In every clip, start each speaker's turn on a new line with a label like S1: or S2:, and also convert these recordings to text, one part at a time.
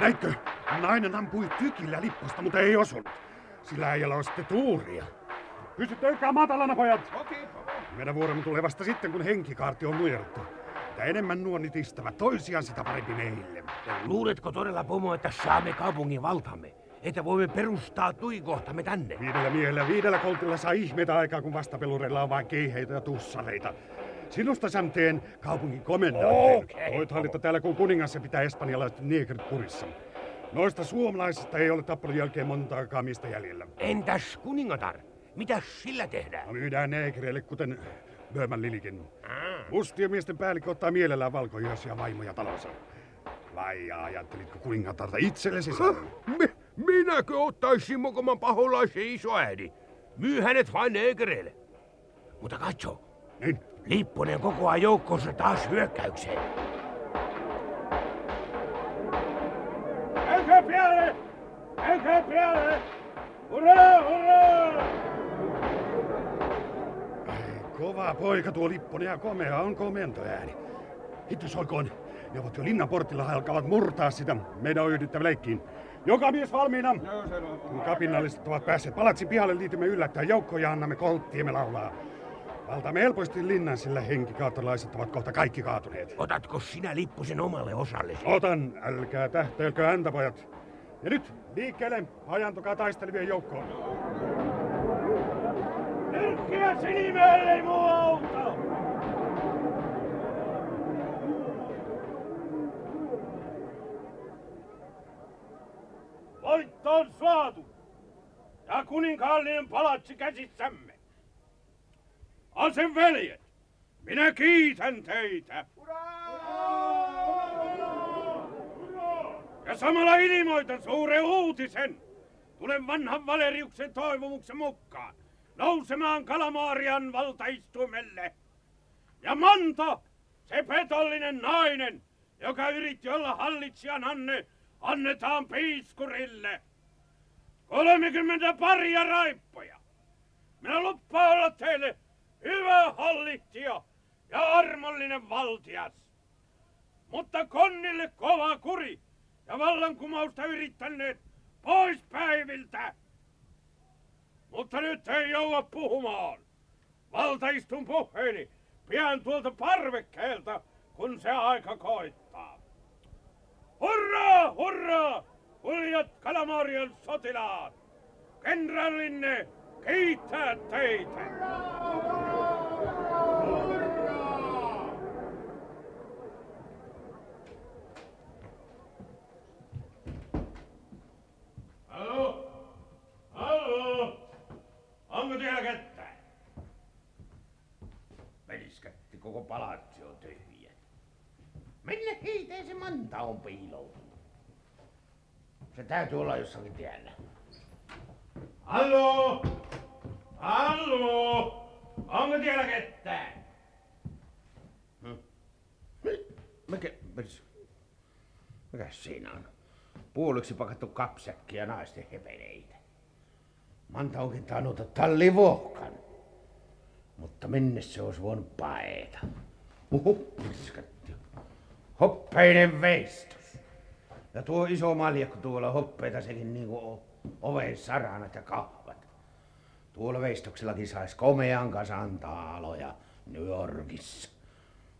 S1: Näitkö? Nainen ampui tykillä lipposta, mutta ei osunut. Sillä äijällä on sitten tuuria. Pysyttäykää matalana, pojat!
S2: Okei,
S1: Meidän vuoromme tulee vasta sitten, kun henkikaarti on nujerrettu. Mitä enemmän nuonnit istävät toisiaan, sitä parempi meille.
S3: Luuletko todella, Pomo, että saamme kaupungin valtamme? Että voimme perustaa tuikohtamme tänne?
S1: Viidellä miehellä viidellä koltilla saa ihmeitä aikaa, kun vastapelureilla on vain keiheitä ja tussareita. Sinusta sen teen kaupungin komendantin.
S3: Okei.
S1: Voit hallita täällä kuin kuningas ja pitää espanjalaiset neekrit kurissa. Noista suomalaisista ei ole tappelun jälkeen montaakaan mistä jäljellä.
S3: Entäs kuningatar? Mitäs sillä tehdään?
S1: No myydään neekreille, kuten Böhman Lilikin. Mustien miesten päällikkö ottaa mielellään valkoihoisia vaimoja talonsa. Vai ajattelitko kuningatarta itsellesi?
S3: Mi- minäkö ottaisin mukaman paholaisen isoäidi? Myy hänet vain neekereille. Mutta katso,
S1: Niin,
S3: Lipponen kokoaa joukkonsa taas hyökkäykseen.
S2: Menkää pialle! Menkää pialle! Hurraa, hurraa!
S1: Kova poika tuo Lipponen ja komea on komentoääni. Hittos olkoon. Ne ovat jo linnan portilla ja alkavat murtaa sitä. Meidän on yhdyttävä leikkiin. Joka mies valmiina. Kun kapinalliset ovat päässeet palatsin pihalle, liitymme yllättäen joukkoon ja annamme kolttiemme laulaa. Valtaamme helposti linnan, sillä henkikaattolaiset ovat kohta kaikki kaatuneet.
S3: Otatko sinä Lipposen omalle osallesi?
S1: Otan, älkää tähtäilkö häntä, pojat. Ja nyt liikkeelle, ajantokaa taistelevien joukkoon.
S2: Nyrkkiä sinimäelle ei muu auta! Voitto on saatu ja kuninkaallinen palatsi käsissämme. Asen veljet, minä kiitän teitä. Ja samalla ilmoitan suuren uutisen. Tulen vanhan Valeriuksen toivomuksen mukaan nousemaan Kalamaarian valtaistuimelle. Ja Manta, se petollinen nainen, joka yritti olla hallitsijan Anne, annetaan piiskurille. 30 paria raippoja. Minä lupaan olla teille hyvä hallitsija ja armollinen valtias. Mutta Konnille kova kuri ja vallankumousta yrittäneet pois päiviltä. Mutta nyt ei jouda puhumaan. Valtaistun puheeni pian tuolta parvekkeelta, kun se aika koittaa. Hurraa, hurraa! Huljat Kalamarian sotilaat! Kenraalinne kiittää teitä! Onko siellä ketään?
S3: Veliskätti koko palatsi on tyhjä. Minne se manta on piiloutunut? Se täytyy olla jossakin tiellä.
S2: Hallo? Hallo? Onko siellä ketään?
S3: Mikä, mikä, mikäs siinä on? Puoliksi pakattu kapsäkki ja naisten hepeleitä. Manta onkin tainnut ottaa livohkan. Mutta minne se olisi voinut paeta? Uhu. Hoppeinen veistos. Ja tuo iso maljakko tuolla hoppeita sekin niinku oven saranat ja kahvat. Tuolla veistoksellakin sais komean kasan taaloja New Yorkissa.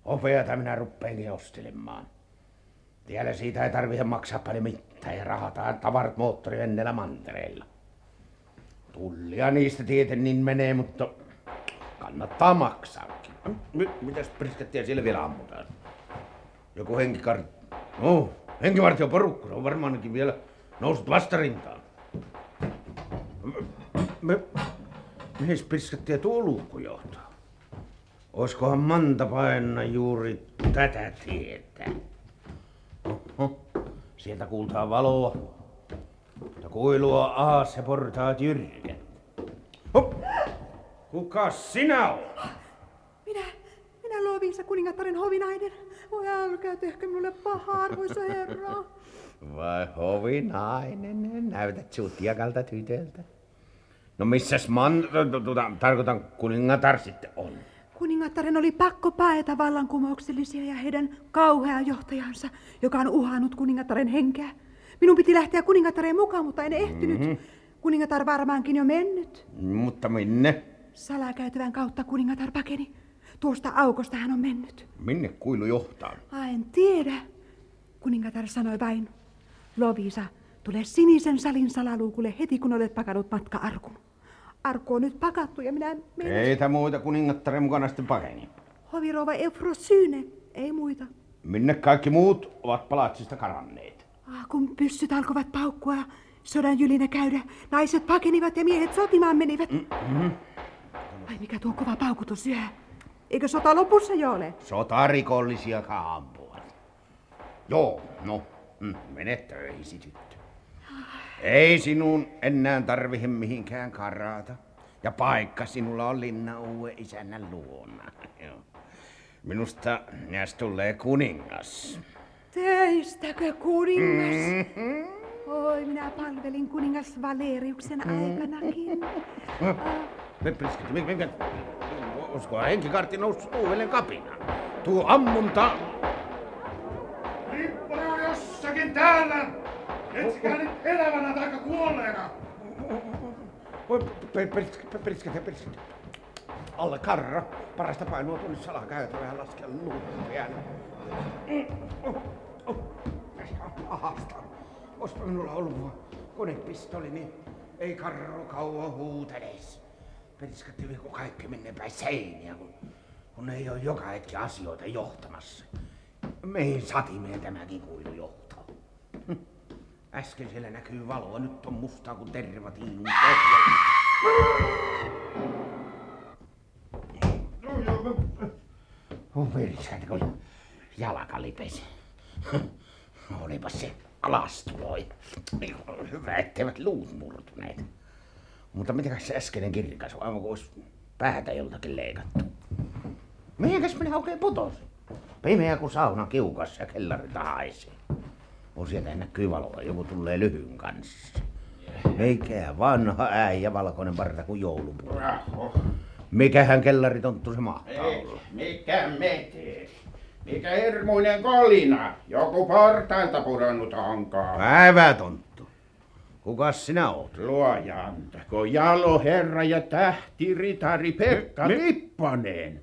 S3: Hopeata minä ruppeenkin ostelemaan. Tiellä siitä ei tarvitse maksaa paljon mitään ja rahataan tavarat moottorivenneellä mantereilla. Tullia niistä tieten niin menee, mutta kannattaa maksaakin. M- mitäs priskettiä siellä vielä ammutaan? Joku henkikar... No, henkivartio porukka, se on varmaankin vielä noussut vastarintaan. Me... Mihin priskettiä tuo luukku johtaa? Oiskohan Manta painna juuri tätä tietä? Oho, sieltä kuultaa valoa. Ja kuilua aas ja portaat jyrkät. Kuka sinä olet?
S4: Minä, minä Loviisa kuningattaren hovinainen. Voi älkää tehkö minulle pahaa, arvoisa herra.
S3: Vai hovinainen, näytät sutjakalta tytöltä. No missäs man, tuota, tarkoitan kuningatar sitten on?
S4: Kuningattaren oli pakko paeta vallankumouksellisia ja heidän kauhea johtajansa, joka on uhannut kuningattaren henkeä. Minun piti lähteä kuningattareen mukaan, mutta en ehtinyt. Mm-hmm. Kuningatar varmaankin jo mennyt.
S3: Mutta minne?
S4: Salakäytävän kautta kuningatar pakeni. Tuosta aukosta hän on mennyt.
S3: Minne kuilu johtaa?
S4: Ah, en tiedä. Kuningatar sanoi vain. Lovisa, tule sinisen salin salaluukulle heti kun olet pakannut matka-arkun. Arkku on nyt pakattu ja minä menen.
S3: Keitä muita kuningattaren mukana sitten pakeni?
S4: Hovirova Eufrosyne, ei muita.
S3: Minne kaikki muut ovat palatsista karanneet?
S4: Ah, kun pyssyt alkoivat paukkua ja sodan jylinä käydä, naiset pakenivat ja miehet sotimaan menivät. Mm-hmm. Ai mikä tuo kova paukutus syö? Eikö sota lopussa jo ole?
S3: Sotarikollisia ampuvat. Joo, no, mm, mene töihin tyttö. Ei sinun enää tarvihe mihinkään karata. Ja paikka sinulla on linna uuden isännän luona. Minusta näistä tulee kuningas.
S4: Teistäkö kuningas? Mm-hmm. Oi, minä palvelin kuningas Valeriuksen aikanakin.
S3: Peprisket, mikä, olisiko henkikartti noussut uudelleen kapina? Tuo ammunta...
S1: Jossakin täällä! Etsikää nyt elävänä tai kuolleena!
S3: Voi, perisket, perisket, perisket. Alle karra. Parasta painua tuonne salakäytävään laskea luuppiaan. Ahasta. Olispa minulla ollut konepistoli, niin ei karro kauan huuteles. Periskatti kun kaikki menee päin seiniä, kun, kun ei ole joka hetki asioita johtamassa. Mihin satimeen tämäkin kuilu johtaa? Äsken siellä näkyy valoa, nyt on mustaa kuin tervatiinin Oh, verisäitä, kun jalka lipesi. Olipas se alastuloi. Hyvä, etteivät luut murtuneet. Mutta mitä se äskeinen kirkas on, aivan kuin olisi päätä joltakin leikattu. Mihinkäs minä oikein putosin? Pimeä kuin sauna kiukassa ja kellari haisee. On sieltä näkyy valoa, joku tulee lyhyn kanssa. Eikä vanha äijä valkoinen parta kuin joulupuu. Mikähän kellaritonttu se mahtaa olla?
S5: Mikä mete? Mikä hirmuinen kolina? Joku portailta pudonnut onkaan.
S3: Päivätonttu. Kukas sinä oot?
S5: Luoja antako jalo herra ja tähtiritari Pekka Lipponen.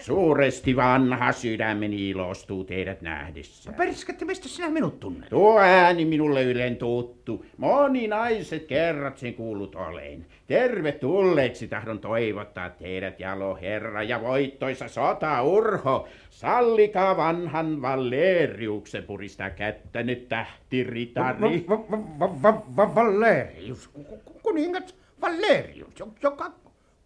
S5: Suuresti vanha sydämeni ilostuu teidät nähdessä.
S3: Periskatti, mistä sinä minut tunnet?
S5: Tuo ääni minulle ylen tuttu. Moni naiset kerrat sen kuulut olen. Tervetulleeksi tahdon toivottaa teidät, jalo herra ja voittoisa sota urho. Sallikaa vanhan Valeriuksen puristaa kättä nyt tähtiritari.
S3: Valerius, kuningas Valerius, joka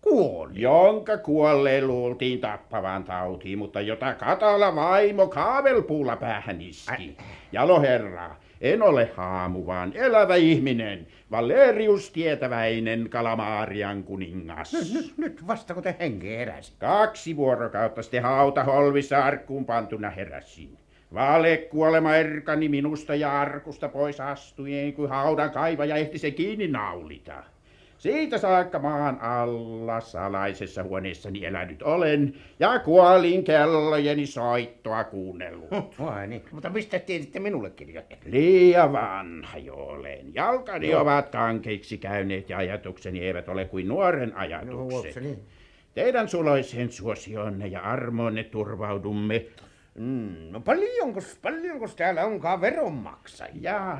S3: kuoli.
S5: Jonka kuolleen luultiin tappavan tautiin, mutta jota katala vaimo kaavelpuulla päähän iski. Jalo herra, en ole haamu, vaan elävä ihminen. Valerius tietäväinen Kalamarian kuningas.
S3: Nyt, nyt, nyt vasta kun te henkeä heräsi.
S5: Kaksi vuorokautta sitten hautaholvissa arkkuun pantuna heräsin. Vale kuolema erkani minusta ja arkusta pois astui, kuin haudan kaivaja ehti se kiinni naulita. Siitä saakka maan alla salaisessa huoneessani elänyt olen ja kuolin kellojeni soittoa kuunnellut.
S3: Vai niin, mutta mistä tiesitte minulle kirjoittaa?
S5: Liian vanha jo olen. Jalkani no. ovat kankeiksi käyneet ja ajatukseni eivät ole kuin nuoren ajatukset. No, niin? Teidän suloiseen suosionne ja armoonne turvaudumme.
S3: Mm, no paljonko, paljonko täällä onkaan veronmaksajia?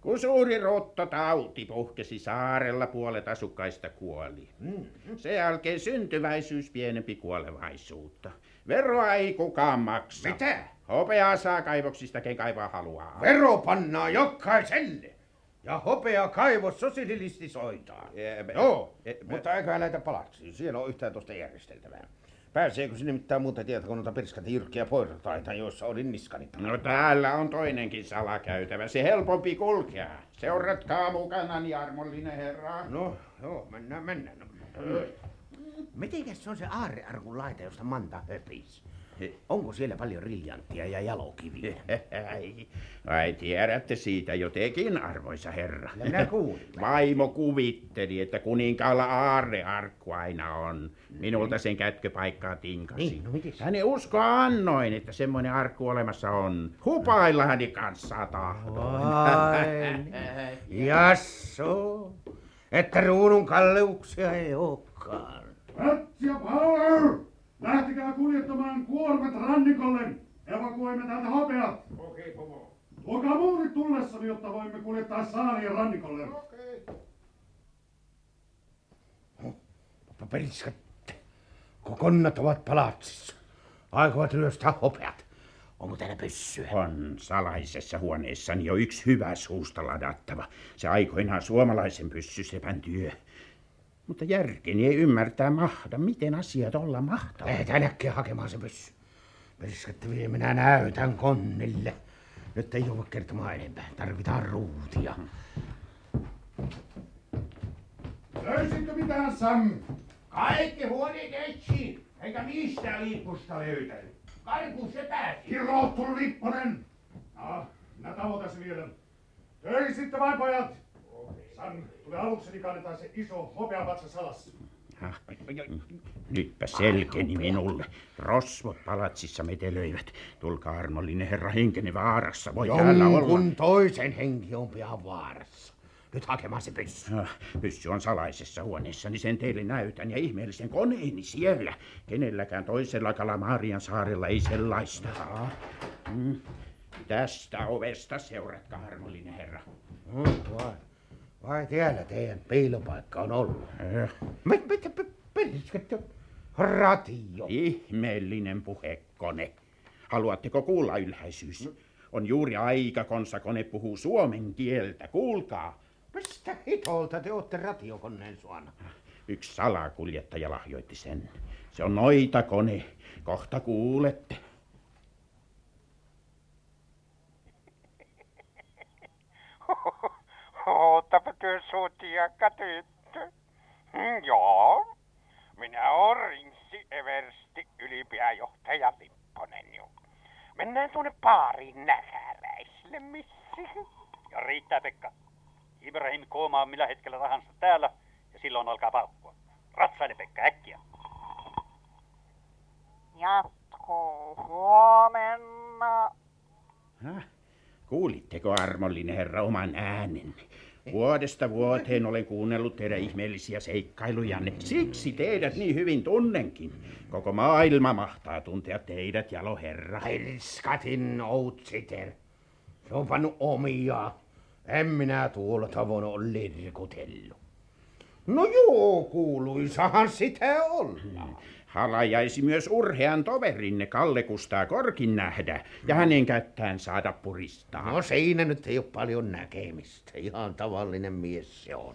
S5: Kun suuri rottotauti puhkesi saarella, puolet asukkaista kuoli. Mm. Sen jälkeen syntyväisyys pienempi kuolevaisuutta. Veroa ei kukaan maksa.
S3: Mitä?
S5: Hopeaa saa kaivoksista, ken kaivaa haluaa.
S3: Vero pannaan jokaiselle. Ja hopea kaivos sosialistisoitaan. Joo, e, mutta eikä näitä palaksi. Siellä on yhtään tuosta järjesteltävää. Pääseekö sinne mitään muuta tietä kuin noita pirskata jyrkkiä portaita, joissa olin niskani?
S5: No täällä on toinenkin salakäytävä. Se helpompi kulkea. Seuratkaa mukanani, armollinen herra.
S3: No, joo, mennään, mennään. Mitenkäs se on se aarrearkun laita, josta Manta höpisi? Onko siellä paljon riljanttia ja jalokiviä?
S5: Ai, ai tiedätte siitä jo tekin, arvoisa herra.
S3: Ja minä kuulin.
S5: Vaimo kuvitteli, että kuninkaalla aarrearkku aina on. Minulta sen kätköpaikkaa tinkasi.
S3: Niin, no mites?
S5: Hänen usko annoin, että semmoinen arkku olemassa on. Hupailla hänen kanssaan tahtoon.
S3: Vain. Jasso. Että ruunun kalleuksia ei olekaan.
S1: Ratsia Power! Lähtekää kuljettamaan kuormat rannikolle! Evakuoimme täältä hopeat!
S2: Okei, pomo.
S1: Tuokaa muurit tullessani, jotta voimme kuljettaa saalia rannikolle.
S3: Periskatte. Kokonnat ovat palatsissa. Aikovat ryöstää hopeat. Onko täällä pyssyä?
S5: On salaisessa huoneessani jo yksi hyvä suusta ladattava. Se aikoinaan suomalaisen pyssysepän työ. Mutta järkeni ei ymmärtää mahda, miten asiat olla mahtavat.
S3: Lähetään äkkiä hakemaan se pyssy. Periskatte vie, minä näytän konnille. Nyt ei joudu kertomaan enempää. Tarvitaan ruutia.
S1: Löysitkö mitään, Sam?
S2: Kaikki huoneet etsi, eikä mistään lippusta löytänyt. Karkuun se pääsi.
S1: Kirottu Lipponen! No, minä tavoitas vielä. Töihin sitten vain, pojat! Sam, tule aluksi, niin kannetaan se iso hopeapatsa alas.
S5: Ah, Nytpä selkeni minulle. Rosvot palatsissa metelöivät. Tulkaa armollinen herra henkeni vaarassa. Voi täällä olla.
S3: Jonkun toisen henki on pian vaarassa. Nyt hakemaan se pyssy.
S5: Ah, Pyssy on salaisessa huoneessa, niin sen teille näytän ja ihmeellisen koneeni siellä. Kenelläkään toisella Kalamarian saarella ei sellaista. Mm. Tästä ovesta seuratkaa, armollinen herra.
S3: Vai, vai täällä teidän piilopaikka on ollut?
S5: Eh,
S3: Mitä, mitä, periskatte? Ratio.
S5: ihmeellinen puhekone. Haluatteko kuulla ylhäisyys? On juuri aika, konsakone puhuu suomen kieltä. Kuulkaa.
S3: Mistä hitolta te olette ratiokoneen suona?
S5: Yksi salakuljettaja lahjoitti sen. Se on noita kone. Kohta kuulette.
S6: Oottapa työ sotiakka tyttö. Mm, joo. Minä oon Rinssi Eversti, ylipääjohtaja Lipponen. Jo. Mennään tuonne baariin näräväisille, missi.
S7: Ja riittää, Pekka. Ibrahim koomaa millä hetkellä tahansa täällä, ja silloin alkaa paukkua. Ratsaine, Pekka, äkkiä.
S6: Jatkuu huomenna.
S5: Häh? Kuulitteko, armollinen herra, oman äänenne? Vuodesta vuoteen olen kuunnellut teidän ihmeellisiä seikkailujanne. Siksi teidät niin hyvin tunnenkin. Koko maailma mahtaa tuntea teidät, jalo herra.
S3: Periskatin outsiter. Se on pannut omia. En minä tuolla tavoin ole lirkutellut. No joo, kuuluisahan sitä olla.
S5: Halajaisi myös urhean toverinne Kalle Kustaa Korkin nähdä ja hänen kättään saada puristaa.
S3: No siinä nyt ei ole paljon näkemistä. Ihan tavallinen mies se on.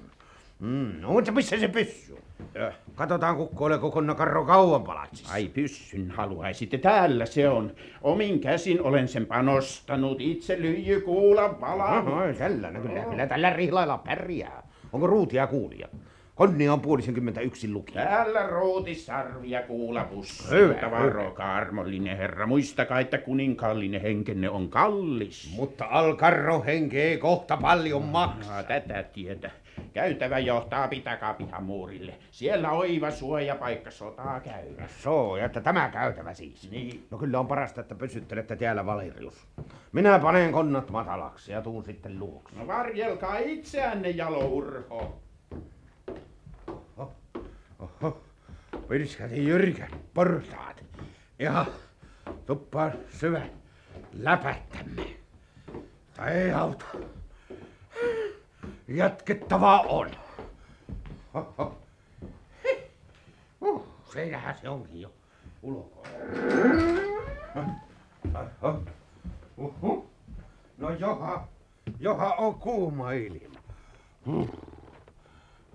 S3: Mm, no mutta missä se pyssy?
S5: Öh,
S3: Katsotaan kukkoileeko konnakarro kauan palatsissa.
S5: Ai pyssyn haluaisitte, täällä se on. Omin käsin olen sen panostanut, itse lyijykuulan palan.
S3: Aha, tällainen kyllä, kyllä tällä rihlailla pärjää. Onko ruutia kuulia? Konni on puolisen kymmentä yksin lukija.
S5: Täällä ruutisarvi ja kuulapussi.
S3: Hyvä,
S5: Mutta varokaa, armollinen herra. Muistakaa, että kuninkaallinen henkenne on kallis.
S3: Mutta Alkarro henkee kohta paljon maksaa.
S5: Ah, tätä tietä. Käytävä johtaa pitäkaa pihan muurille. Siellä oiva suojapaikka sotaa käydä.
S3: So, että tämä käytävä siis.
S5: Niin.
S3: No kyllä on parasta, että pysyttelette täällä Valerius. Minä panen konnat matalaksi ja tuun sitten luokse.
S5: No varjelkaa itseänne, jalourho.
S3: Oho, pirskät ja jyrkät portaat. Ja tuppaa syvä läpättämme. Tai ei auta. Jatkettavaa on. Oho. Uh, siinähän se onkin jo ulkoa. Oho. Uhu. No joha, joha on kuuma ilma. Hmm.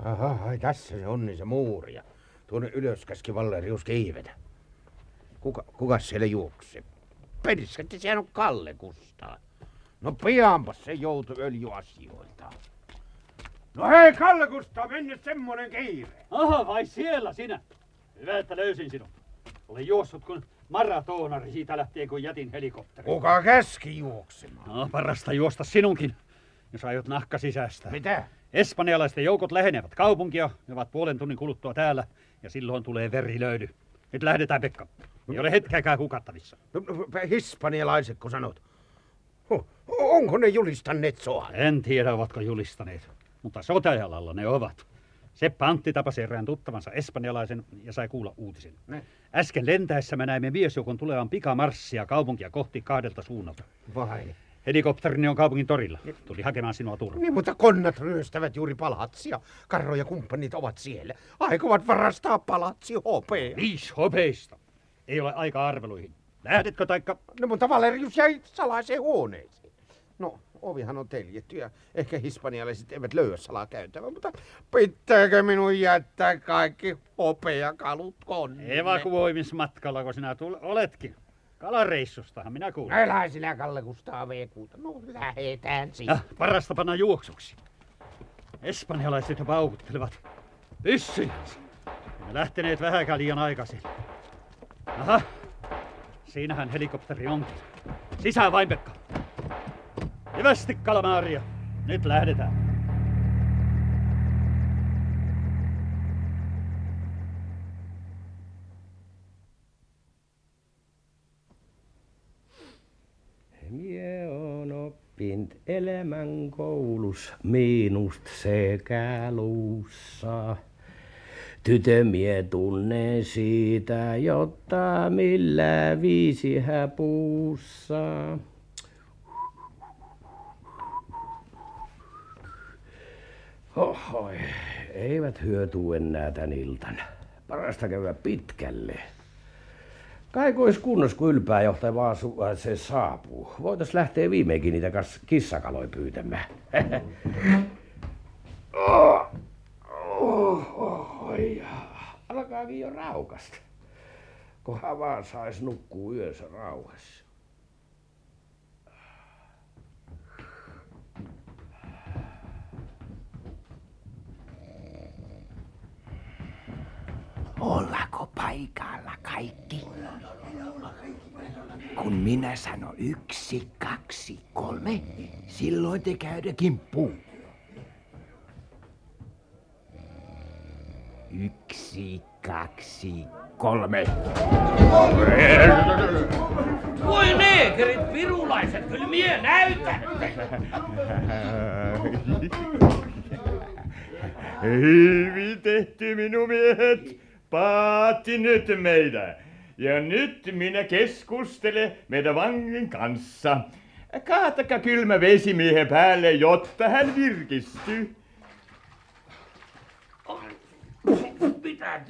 S3: Aha, ai tässä se on niin se muuri ja tuonne ylös käski Valerius kiivetä. Kuka, kuka siellä juoksi? Perskatti, sehän on Kalle Kustaa. No pianpa se joutui öljyasioilta. No hei Kalle Kustaa, mennä semmonen kiire.
S7: Aha, vai siellä sinä? Hyvä, että löysin sinut. Olen juossut kun maratonari siitä lähtien, kun jätin helikopterin.
S3: Kuka käski juoksemaan?
S7: No, parasta juosta sinunkin, jos aiot nahka sisästä.
S3: Mitä?
S7: Espanjalaisten joukot lähenevät kaupunkia, ne ovat puolen tunnin kuluttua täällä, ja silloin tulee verilöydy. Nyt lähdetään, Pekka. Ei ole hetkeäkään hukattavissa.
S3: No, no, hispanialaiset, kun sanot. Onko ne julistaneet soan?
S7: En tiedä, ovatko julistaneet, mutta sotajalalla ne ovat. Seppä Antti tapasi erään tuttavansa espanjalaisen ja sai kuulla uutisen.
S3: Ne.
S7: Äsken lentäessä me näimme miesjoukon tulevan pikamarssia kaupunkia kohti kahdelta suunnalta.
S3: Vai?
S7: Helikopterini on kaupungin torilla. Tuli hakemaan sinua turvaan.
S3: Niin, mutta konnat ryöstävät juuri palatsia. Karro ja kumppanit ovat siellä. Aikovat varastaa palatsi hopea.
S7: Viisi hopeista. Ei ole aika arveluihin. Lähdetkö taikka...
S3: No, mutta Valerius jäi salaiseen huoneeseen. No, ovihan on teljetty ja ehkä hispanialaiset eivät löyä salaa käytävää, mutta pitääkö minun jättää kaikki hopeakalut konne?
S7: Evakuoimismatkalla, kun sinä tule, oletkin. Kalareissustahan minä kuulin.
S3: Älä sinä Kalle Kustaa V6. No, lähetään siitä.
S7: Ja parasta panna juoksuksi. Espanjalaiset jo paukuttelevat. Pyssyjä. Me lähteneet vähäkään liian aikaisin. Aha, siinähän helikopteri onkin. Sisään vain, Pekka. Hyvästi, Kalamaria. Nyt lähdetään.
S8: Mie on oppint elämän koulus, miinust sekä luussa. Tytö mie tunnen siitä, jotta millä viisi häpuussa. Ohoi, eivät hyötyä enää tän iltana. Parasta käydä pitkälle. Kaiku olisi kunnossa, kun ylpääjohtaja vaan äh, se saapuu. Voitais lähteä viimeinkin niitä kissakaloja pyytämään. oh, oh, oh. Alkaakin jo raukasta. Kunhan vaan sais nukkuu yönsä rauhassa.
S2: Ollako paikalla kaikki? Kun minä sanon yksi, kaksi, kolme, silloin te käydä kimppuun. Yksi, kaksi, kolme.
S8: Voi neekerit, virulaiset, kyllä mie näytän!
S9: Hyvin tehty minun miehet. Paatti nyt meidän. Ja nyt minä keskustelen meidän vangin kanssa. Kaatakaa kylmä vesimiehen päälle, jotta hän virkistyy.
S8: Mitä?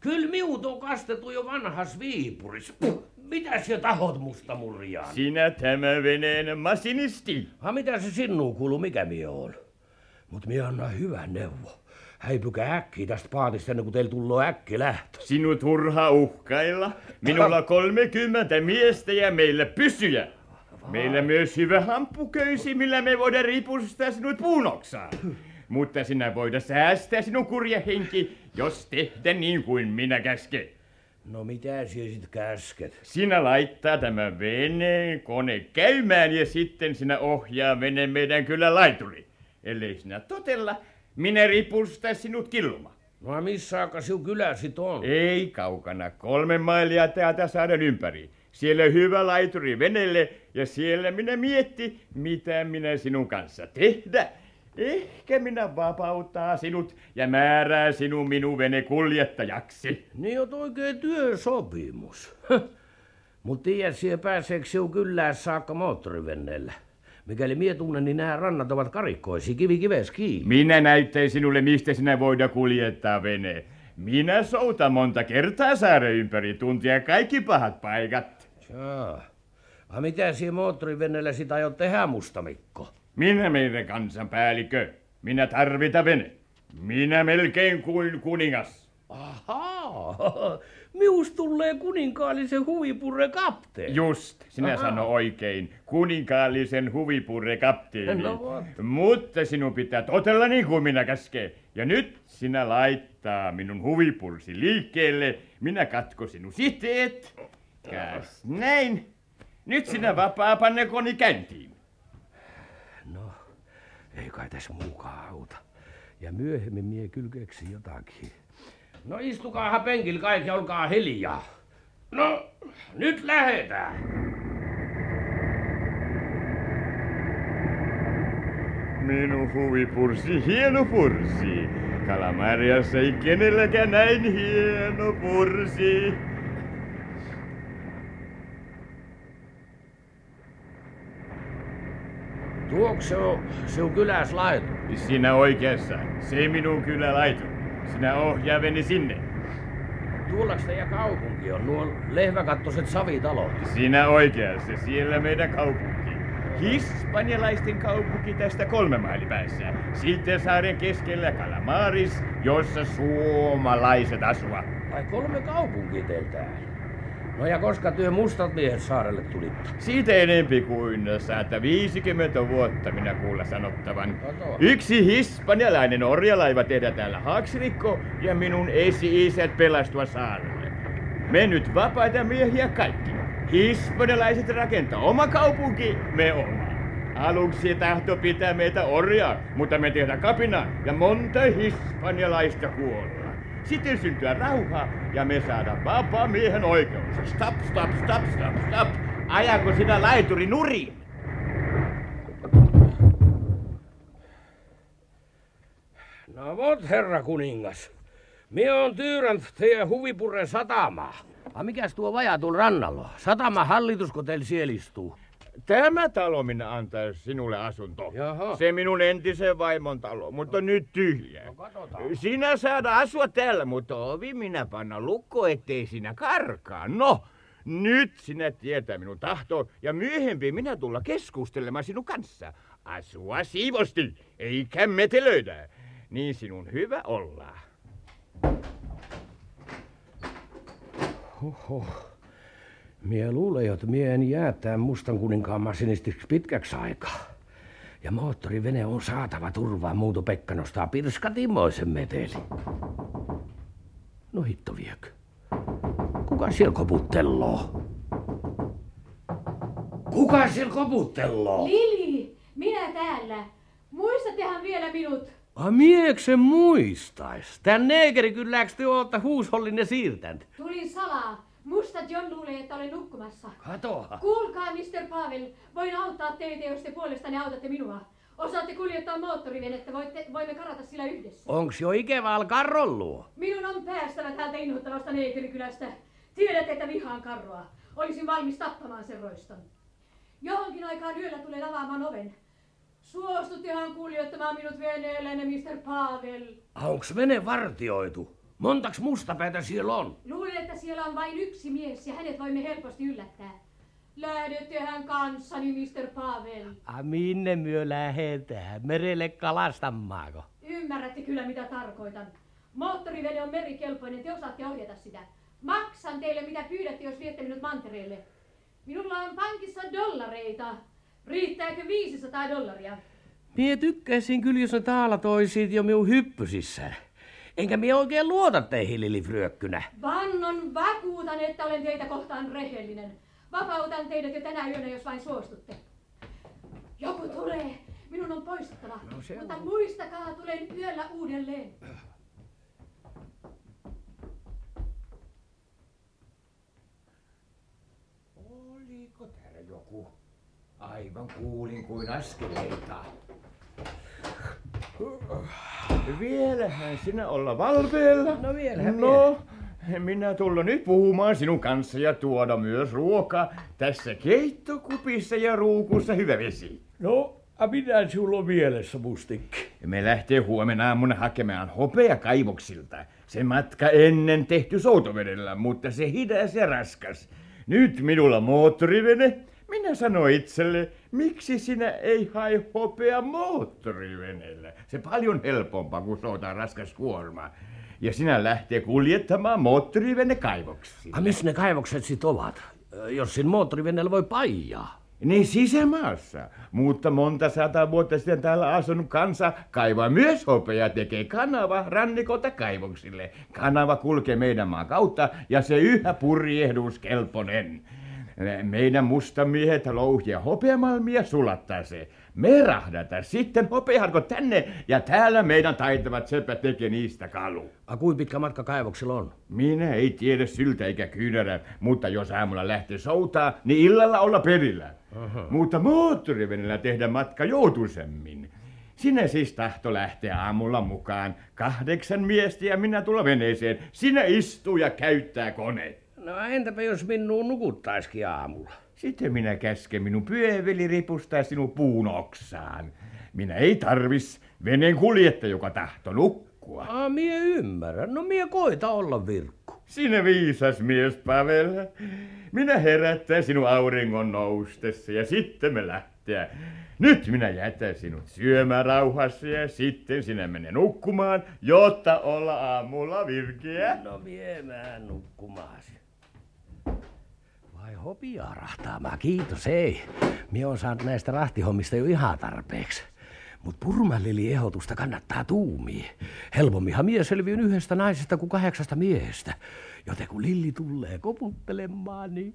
S8: Kyllä miut on kastettu jo vanhas viipuris. Mitä sä tahot musta murjaan?
S9: Sinä tämä veneen masinisti.
S8: Ha mitä se sinuu kuuluu, mikä mie on? Mut mie anna hyvä neuvo. Häipykää äkkiä tästä paatista ennen kuin teillä tulee äkki lähtö.
S9: Sinut turha uhkailla. Minulla 30 miestä ja meillä pysyjä. Meillä myös hyvä hampuköysi, millä me voidaan ripustaa sinut puunoksaan. Mutta sinä voida säästää sinun kurja henki, jos tehdä niin kuin minä käsken.
S8: No mitä sä sit käsket?
S9: Sinä laittaa tämän veneen kone käymään ja sitten sinä ohjaa veneen meidän kyllä laituri. Ellei sinä totella, minä ripustaa sinut killumaan.
S8: No missä aika sinun kylä sit on?
S9: Ei kaukana, kolme mailia täältä saadaan ympäri. Siellä hyvä laituri venelle ja siellä minä mietti, mitä minä sinun kanssa tehdä. Ehkä minä vapauttaa sinut ja määrää sinun minun vene kuljettajaksi.
S8: Niin on oikein työsopimus. Mut tiedät siellä pääseekö sinun kylään saakka moottorivenneellä? Mikäli mie tunnen, niin nämä rannat ovat karikkoisia, kivi kives kiinni.
S9: Minä näyttäin sinulle, mistä sinä voida kuljettaa vene. Minä soutan monta kertaa saaren ympäri tuntia kaikki pahat paikat.
S8: Jaa. A mitä siellä moottorivenneellä sitä aiot tehdä, musta Mikko?
S9: Minä meidän kansan päällikö. Minä tarvita vene. Minä melkein kuin kuningas.
S8: Ahaa, mius tulee kuninkaallisen huvipurre kapteeni.
S9: Just, sinä sano oikein. Kuninkaallisen huvipurre kapteeni.
S8: No?
S9: Mutta sinun pitää totella niin kuin minä käskee. Ja nyt sinä laittaa minun huvipursi liikkeelle. Minä katko sinun siteet. Käs näin. Nyt sinä vapaa panne koni käyntiin.
S8: No, ei kai tässä muukaan auta. Ja myöhemmin mie kyllä keksin jotakin. No istukaahan penkillä kaikki, olkaa hiljaa. No, nyt lähetään.
S9: Minun huvipursi, hieno pursi. Kalamariassa ei kenelläkään näin hieno pursi.
S8: Tuoks se on sinun kyläs laitu?
S9: Sinä oikeassa. Se minun kyllä laitu. Sinä ohjaaveni sinne.
S8: Tuollaks teidän kaupunki on? Nuo lehväkattoiset savitalot.
S9: Sinä oikeassa. Siellä meidän kaupunki. Hispanialaisten kaupunki tästä kolme maili päässä. Sitten saaren keskellä Kalamaris, jossa suomalaiset asuvat.
S8: Ai kolme kaupunkia teiltä No ja koska työ mustat miehet saarelle tulitte?
S9: Siitä enempi kuin 150 vuotta minä kuulla sanottavan.
S8: Kato.
S9: Yksi hispanialainen orjalaiva tehdä täällä haaksirikko ja minun esi-isät pelastua saarelle. Me nyt vapaita miehiä kaikki. Hispanialaiset rakentaa oma kaupunki, me oma. Aluksi tahto pitää meitä orjaa, mutta me tehdään kapina ja monta hispanialaista kuolla. Sitten syntyä rauha ja me saada vapaa miehen oikeus. Stop, stop, stop, stop, stop. Ajako sinä laituri nurin?
S8: No vot, herra kuningas. Mie on tyyrännyt teidän huvipurren satamaa. A mikäs tuo vaja tuolla rannalla? Satama hallitusko teillä siellä istuu?
S9: Tämä talo minä antaa sinulle asunto.
S8: Jaha.
S9: Se minun entisen vaimon talo, mutta nyt tyhjä.
S8: No katsotaan.
S9: Sinä saada asua täällä, mutta ovi minä panna lukko, ettei sinä karkaa. No, nyt sinä tietää minun tahto ja myöhemmin minä tulla keskustelemaan sinun kanssa. Asua siivosti, eikä metelöidä. Niin sinun hyvä olla.
S8: Oho. Mie luulen, että mie en jää tämän mustan kuninkaan masinistiksi pitkäksi aikaa. Ja moottorivene on saatava turvaa, muuto Pekka nostaa pirskatimoisen meteli. No hitto viekö. Kuka siellä koputtelloo? Kuka siellä koputtelloo?
S10: Lili, minä täällä. Muistattehan vielä minut?
S8: A miekse muistais? Tän neekeri kylläks te ootte huushollinen siirtänyt?
S10: Tulin salaa. Musta John luulee, että olen nukkumassa.
S8: Katoa.
S10: Kuulkaa, Mr. Pavel. Voin auttaa teitä, jos te puolestanne autatte minua. Osaatte kuljettaa moottorivenettä, voitte, voimme karata sillä yhdessä.
S8: Onks jo ikäväl karrolluo?
S10: Minun on päästävä täältä inhottavasta neekerikylästä. Tiedät, että vihaan karroa. Olisin valmis tappamaan sen roiston. Johonkin aikaan yöllä tulen avaamaan oven. Suostuttehan kuljettamaan minut veneelläne, Mr. Pavel.
S8: Onks vene vartioitu? Montaks mustapäätä siellä on?
S10: Luulen, että siellä on vain yksi mies ja hänet voimme helposti yllättää. Lähdettehän kanssani, Mr. Pavel.
S8: A minne myö lähetään? Merelle kalastamaako?
S10: Ymmärrätte kyllä, mitä tarkoitan. Moottorivene on merikelpoinen, te osaatte ohjata sitä. Maksan teille, mitä pyydätte, jos viette minut mantereelle. Minulla on pankissa dollareita. Riittääkö 500 dollaria?
S8: Mie tykkäisin kyllä, jos ne taala toisit jo minun hyppysissä. Enkä mie oikein luota teihin, Lili Frökkynä.
S10: Vannon vakuutan, että olen teitä kohtaan rehellinen. Vapautan teidät jo tänä yönä, jos vain suostutte. Joku tulee. Minun on poistuttava.
S8: No se
S10: Mutta
S8: on.
S10: muistakaa, tulen yöllä uudelleen.
S3: Oliko täällä joku? Aivan kuulin kuin askeleita.
S9: Vielähän sinä olla valveella?
S8: No vielähän
S9: No, minä tulla nyt puhumaan sinun kanssa ja tuoda myös ruoka. Tässä keittokupissa ja ruukussa hyvä vesi.
S8: No, a mitä sulla on mielessä, mustikki?
S9: Me lähtee huomenna aamuna hakemaan hopea kaivoksilta. Se matka ennen tehty soutovedellä, mutta se hidas ja raskas. Nyt minulla moottorivene. Minä sanoin itselle, miksi sinä ei hae hopea moottorivenellä? Se paljon helpompaa kuin soutaa raskas kuorma. Ja sinä lähtee kuljettamaan moottorivene kaivoksiin.
S8: A missä ne kaivokset sit ovat? Jos sin moottoriveneellä voi paijaa.
S9: Niin sisämaassa. Mutta monta sata vuotta sitten täällä asunut kansa kaivaa myös hopeaa, tekee kanava rannikolta kaivoksille. Kanava kulkee meidän maan kautta ja se yhä purjehduskelponen. Meidän mustamiehet louhia hopeamalmia sulattaa se. Me rahdata sitten hopeaharko tänne ja täällä meidän taitavat seppät tekee niistä kalu.
S8: A, kuin pitkä matka kaivoksilla on?
S9: Minä ei tiedä syltä eikä kyynärä, mutta jos aamulla lähtee soutaa, niin illalla olla perillä.
S8: Aha.
S9: Mutta moottorivenellä tehdä matka joutuisemmin. Sinä siis tahto lähteä aamulla mukaan. Kahdeksan miestä ja minä tulla veneeseen. Sinä istuu ja käyttää kone.
S8: No entäpä jos minun nukuttaisikin aamulla?
S9: Sitten minä käsken minun pyöveli ripustaa sinun puun oksaan. Minä ei tarvis veneen kuljetta, joka tahto nukkua.
S8: A, mie ymmärrän. No mie koita olla virkku.
S9: Sinä viisas mies, Pavel. Minä herättää sinun auringon noustessa ja sitten me lähtee. Nyt minä jätän sinut syömään rauhassa ja sitten sinä mene nukkumaan, jotta olla aamulla virkeä.
S8: No mie mä nukkumaan. Vai hopiaa rahtaamaan, kiitos ei. Mie on saanut näistä rahtihommista jo ihan tarpeeksi. Mut purmallili ehdotusta kannattaa tuumia. Helpomminhan mies selviyn yhdestä naisesta kuin kahdeksasta miehestä. Joten kun Lilli tulee koputtelemaan, niin...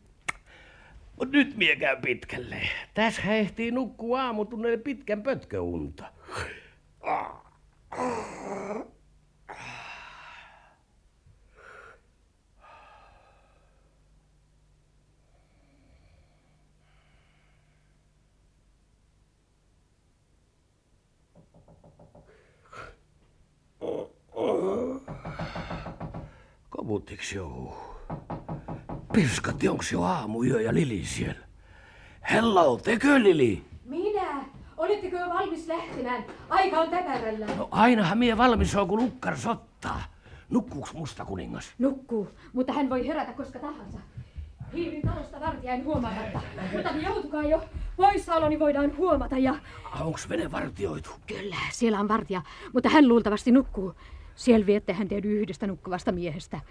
S8: Mut nyt mie käy pitkälle. Tässä ehtii nukkuu aamutunneille pitkän pötköunta. Koputtiks jo? Pirskatti, onks jo aamuyö ja Lili siellä? Hello, tekö Lili?
S10: Minä? Oletteko jo valmis lähtemään? Aika on täpärällä.
S8: No ainahan mie valmis on, kun lukkar sottaa. Nukkuuks musta kuningas?
S10: Nukkuu, mutta hän voi herätä koska tahansa. Hiirin talosta vartijain huomaamatta, mutta joutukaa jo. Poissaoloni voidaan huomata ja...
S8: Onks vene vartioitu?
S10: Kyllä, siellä on vartija, mutta hän luultavasti nukkuu. Siellä viette hän teidän yhdestä nukkuvasta miehestä.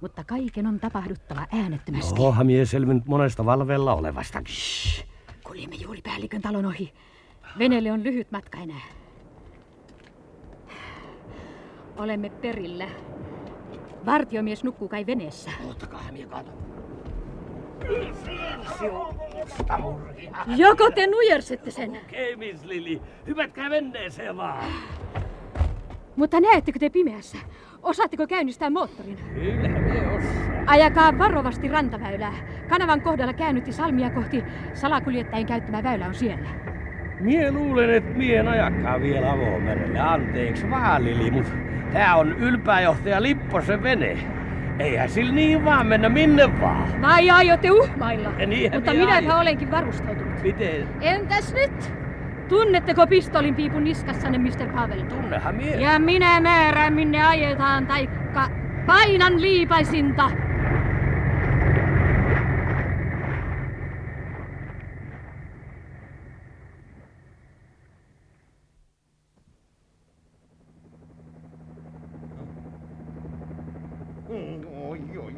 S10: Mutta kaiken on tapahduttava äänettömästi.
S8: Oha mie selvinnyt monesta valveella olevastakin.
S10: Kuljemme juuri päällikön talon ohi. Veneelle on lyhyt matka enää. Olemme perillä. Vartiomies nukkuu kai veneessä.
S8: Ottakaa mie kato.
S10: Joko te nujersette sen?
S8: Okei, Miss Lili. Hypätkää venneeseen vaan.
S10: Mutta näettekö te pimeässä? Osaatteko käynnistää moottorin?
S8: Kyllä mie osaa.
S10: Ajakaa varovasti rantaväylää. Kanavan kohdalla käännytti salmia kohti. Salakuljettajien käyttämä väylä on siellä.
S8: Mie luulen, että mie en ajakaan vielä avomerelle. Anteeksi vaan, Lili, mut tää on ylpääjohtaja Lipposen vene. Eihän sillä niin vaan mennä minne vaan.
S10: Vai aiotte uhmailla?
S8: Ja niinhän
S10: Mutta
S8: minä
S10: minäpä olenkin varustautunut.
S8: Miten?
S10: Entäs nyt? Tunnetteko pistolin piipun niskassanne, Mr. Pavel?
S8: Tunnehan mie.
S10: Ja minä määrään, minne ajetaan, taikka painan liipaisinta.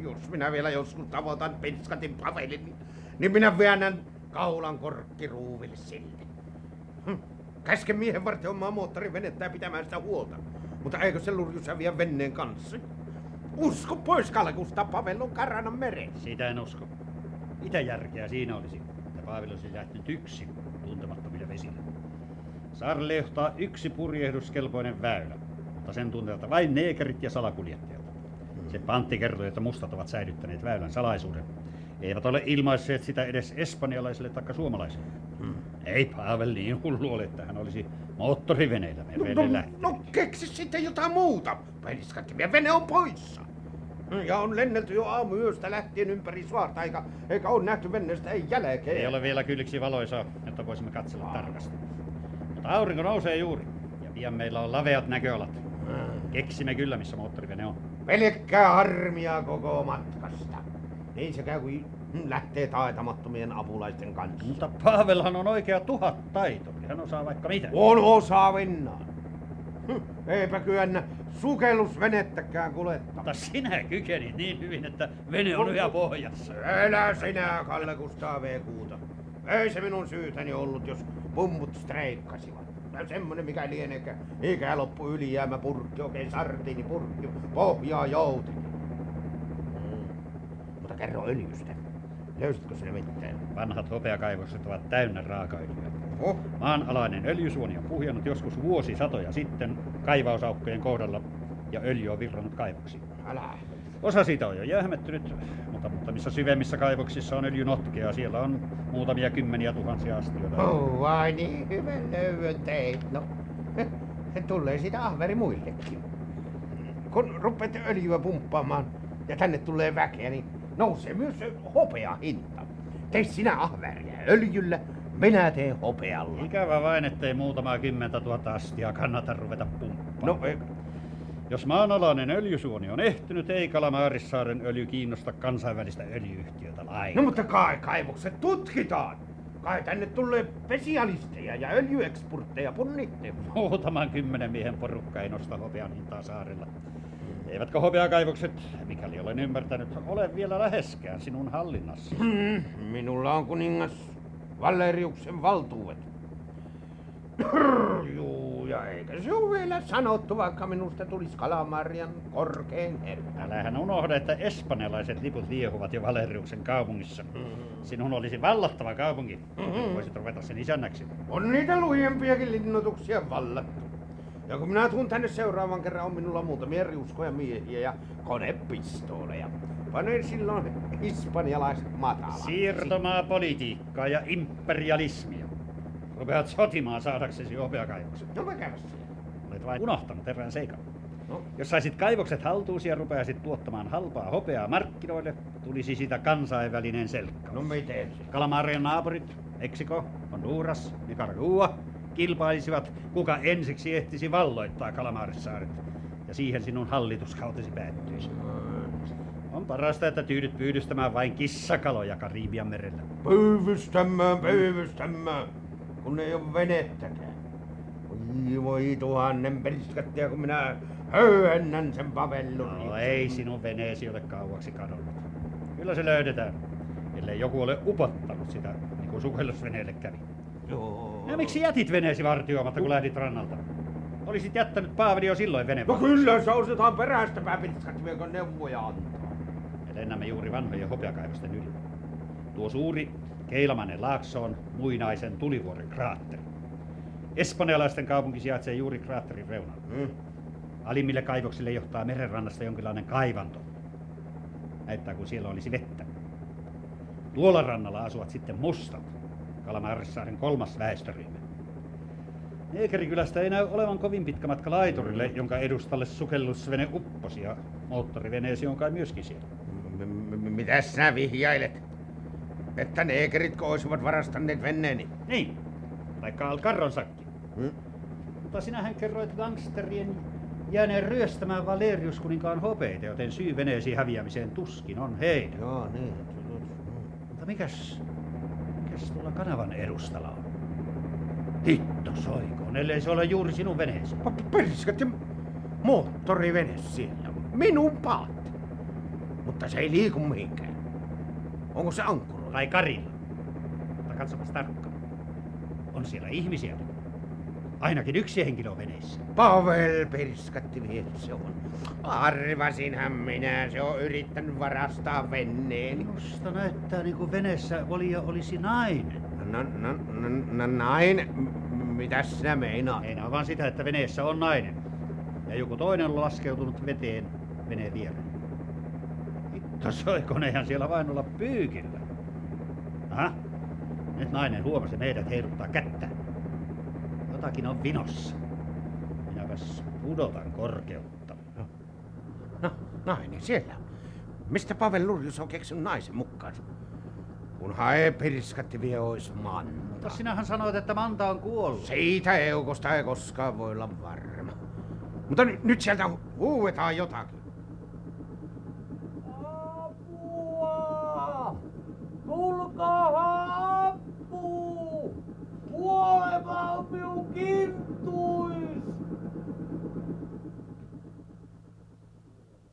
S3: Jos minä vielä joskus tavoitan Penskatin Pavelin, niin, niin minä väännän kaulan korkkiruuville sille. Hm. Käske miehen vartioimaan moottorivenettä ja pitämään sitä huolta. Mutta eikö se lurjus häviä venneen kanssa? Usko pois kalkusta, Pavel on karana meressä.
S7: Sitä en usko. Mitä järkeä siinä olisi, että Paaveli olisi lähtenyt yksin tuntemattomille vesille? Saarelle johtaa yksi purjehduskelpoinen väylä, mutta sen tunteelta vain neekerit ja salakuljettajat. Se pantti kertoi, että mustat ovat säilyttäneet väylän salaisuuden. Eivät ole ilmaisseet sitä edes espanjalaisille tai suomalaisille. Ei Pavel niin hullu ole, että hän olisi moottoriveneillä merelle
S3: No,
S7: lähtenyt.
S3: no keksi sitten jotain muuta. Penskatti, meidän vene on poissa. Ja on lennelty jo aamuyöstä lähtien ympäri saarta, eikä, eikä ole nähty venneestä ei jälkeen.
S7: Ei ole vielä kylliksi valoisaa, jotta voisimme katsella tarkasti. Mutta aurinko nousee juuri, ja pian meillä on laveat näköalat. Keksimme kyllä, missä moottorivene on.
S3: Pelkkää harmia koko matkasta. Niin se käy, kun lähtee taitamattomien apulaisten kanssa.
S7: Mutta Paavelhan on oikea tuhat taito. Hän osaa vaikka mitä.
S3: On osaa vennaan. Hm, Eipä kyennä sukellusvenettäkään kuljettaa.
S7: Mutta sinä kykenit niin hyvin, että vene on yhä pohjassa.
S3: Elä sinä, Kalle Kustaa V. Kuuta. Ei se minun syytäni ollut, jos pummut streikkasivat. Semmonen mikä lieneekö ikä loppu ylijäämä purkki, oikein sartiini purkki, pohjaa jouteni. Mm. Mutta kerro öljystä. Löysitkö sinä mitään?
S7: Vanhat hopeakaivokset ovat täynnä raakaöljyä.
S3: Oh.
S7: Maanalainen öljysuoni on puhjennut joskus vuosisatoja sitten kaivausaukkojen kohdalla ja öljy on virrannut kaivoksiin.
S3: Älä.
S7: Osa siitä on jo jähmettynyt, mutta muutamissa syvemmissä kaivoksissa on öljynotkea. Siellä on muutamia kymmeniä tuhansia astioita.
S3: Oh, vai niin hyvän löydön teit. No, tulee siitä ahveri muillekin. Kun rupeat öljyä pumppaamaan ja tänne tulee väkeä, niin nousee myös hopea hinta. Tee sinä ahveria öljyllä, minä teen hopealla.
S7: Ikävä vain, ettei muutamaa kymmentä tuhatta astia kannata ruveta pumppaamaan.
S3: No, ei,
S7: Jos maanalainen öljysuoni on ehtynyt, ei Kalamaarissaaren öljy kiinnosta kansainvälistä öljyyhtiötä
S3: no
S7: lainkaan.
S3: mutta kai kaivokset tutkitaan. Kai tänne tulee spesialisteja ja öljyeksportteja punnitte.
S7: Muutaman kymmenen miehen porukka ei nosta hopean hintaa saarella. Eivätkä hopeakaivokset, mikäli olen ymmärtänyt, ole vielä läheskään sinun hallinnassa.
S3: Hmm, minulla on kuningas Valeriuksen valtuudet. Juu, ja eikä se ole vielä sanottu, vaikka minusta tulisi Kalamarian korkein herra.
S7: Älähän unohda, että espanjalaiset liput liehuvat jo Valeriuksen kaupungissa. Sinun olisi vallattava kaupunki, mm voisit ruveta sen isännäksi.
S3: On niitä lujempiakin linnoituksia vallattu. Ja kun minä tuun tänne seuraavan kerran, on minulla muutamia riuskoja miehiä ja konepistooleja. Panen silloin hispanialaiset matalaksi.
S7: Siirtomaapolitiikkaa ja imperialismia. Rupeat sotimaan saadaksesi hopeakaivokset.
S3: No se?
S7: Olet vain unohtanut erään seikan.
S3: No.
S7: Jos saisit kaivokset haltuusi ja rupeaisit tuottamaan halpaa hopeaa markkinoille, tulisi siitä kansainvälinen selkkaus.
S3: No miten se?
S7: Kalamarian naapurit, Meksiko, Honduras, Nicaragua, kilpailisivat, kuka ensiksi ehtisi valloittaa Kalamaarisaaret. Ja siihen sinun hallituskautesi päättyisi. On parasta, että tyydyt pyydystämään vain kissakaloja Karibian merellä.
S3: Pyyvystämään, pyyvystämään, kun ei ole venettäkään. Voi voi tuhannen periskattia, kun minä höyhennän sen pavellun.
S7: No ei sinun veneesi ole kauaksi kadonnut. Kyllä se löydetään, ellei joku ole upottanut sitä, niin kuin sukellusveneelle kävi.
S3: Joo.
S7: Ja miksi jätit veneesi vartioimatta, kun lähdit rannalta? Olisit jättänyt Paavali jo silloin vene
S3: No kyllä, se osataan perästä pääperiskattia, kun neuvoja antaa.
S7: Me lennämme juuri vanhojen hopeakaivosten yli. Tuo suuri keilamainen laakso on muinaisen tulivuoren kraatteri. Espanjalaisten kaupunki sijaitsee juuri kraatterin reunalla.
S3: Mm.
S7: Alimmille kaivoksille johtaa merenrannasta jonkinlainen kaivanto. Näyttää kuin siellä olisi vettä. Tuolla rannalla asuvat sitten mustat, Kalamarissaaren kolmas väestöryhmä. Neekerikylästä ei näy olevan kovin pitkä matka laiturille, jonka edustalle sukellusvene upposi ja moottoriveneesi on kai myöskin siellä.
S3: M- m- mitäs sinä vihjailet? Että neekeritkö olisivat varastaneet veneeni?
S7: Niin, taikka Alcarron sakki.
S3: Hmm?
S7: Mutta sinähän kerroit gangsterien jääneen ryöstämään Valerius kuninkaan hopeita, joten syy veneesi häviämiseen tuskin on heidän.
S3: Joo, niin.
S7: Mutta mikäs, mikäs tuolla kanavan edustalla on? Hitto soikoon, ellei se ole juuri sinun veneesi.
S3: Perskat ja moottorivene siellä. Minun paatti. Mutta se ei liiku mihinkään. Onko se ankkuroitu?
S7: Tai Karilla. Mutta katsopas tarkkaan. On siellä ihmisiä. Ainakin yksi henkilö on veneessä.
S3: Pavel Perskatti vielä se on. Arvasinhan minä, se on yrittänyt varastaa veneeni.
S7: Minusta näyttää niin kuin veneessä oli ja olisi nainen.
S3: No, no, no, no näin. M- Mitäs sinä meinaat?
S7: Ei vaan sitä, että veneessä on nainen. Ja joku toinen on laskeutunut veteen veneen viereen. Hitto soikon, eihän siellä vain olla pyykillä. Aha, nyt nainen huomasi meidät heiluttaa kättä. Jotakin on vinossa. Minäpäs pudotan korkeutta.
S3: No, no nainen siellä on. Mistä Pavel Lurjus on keksinyt naisen mukaan? Kun hae pirskatti vie ois Manta.
S7: Mutta sinähän sanoit, että Manta on kuollut.
S3: Siitä Eukosta ei koskaan voi olla varma. Mutta n- nyt sieltä hu- huuetaan jotakin. Apua! Tulkaa! kuolemaan minun kinttuun.